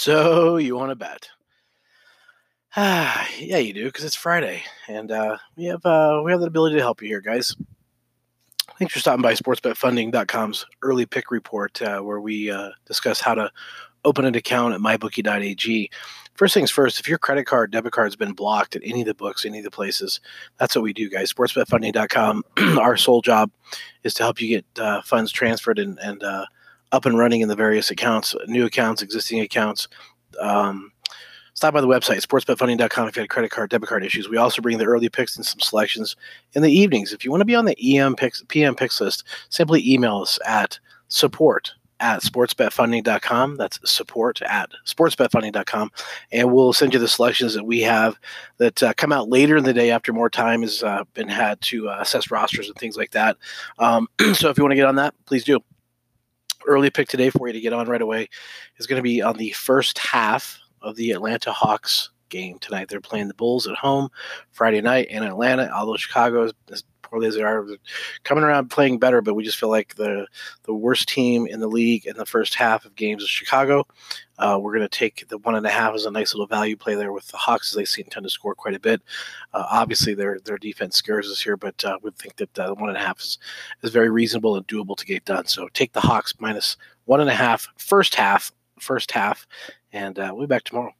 So you want to bet? Ah, yeah, you do because it's Friday, and uh, we have uh, we have the ability to help you here, guys. Thanks for stopping by SportsBetFunding.com's early pick report, uh, where we uh, discuss how to open an account at MyBookie.ag. First things first, if your credit card, debit card has been blocked at any of the books, any of the places, that's what we do, guys. SportsBetFunding.com. our sole job is to help you get uh, funds transferred and, and uh, up and running in the various accounts, new accounts, existing accounts. Um, stop by the website, sportsbetfunding.com, if you had credit card, debit card issues. We also bring the early picks and some selections in the evenings. If you want to be on the EM picks, PM picks list, simply email us at support at sportsbetfunding.com. That's support at sportsbetfunding.com. And we'll send you the selections that we have that uh, come out later in the day after more time has uh, been had to uh, assess rosters and things like that. Um, so if you want to get on that, please do early pick today for you to get on right away is going to be on the first half of the Atlanta Hawks game tonight. They're playing the Bulls at home Friday night in Atlanta, although Chicago is as they are coming around playing better, but we just feel like the the worst team in the league in the first half of games is Chicago. Uh, we're going to take the one and a half as a nice little value play there with the Hawks, as they seem tend to score quite a bit. Uh, obviously, their their defense scares us here, but uh, we think that uh, the one and a half is, is very reasonable and doable to get done. So take the Hawks minus one and a half first half, first half, and uh, we'll be back tomorrow.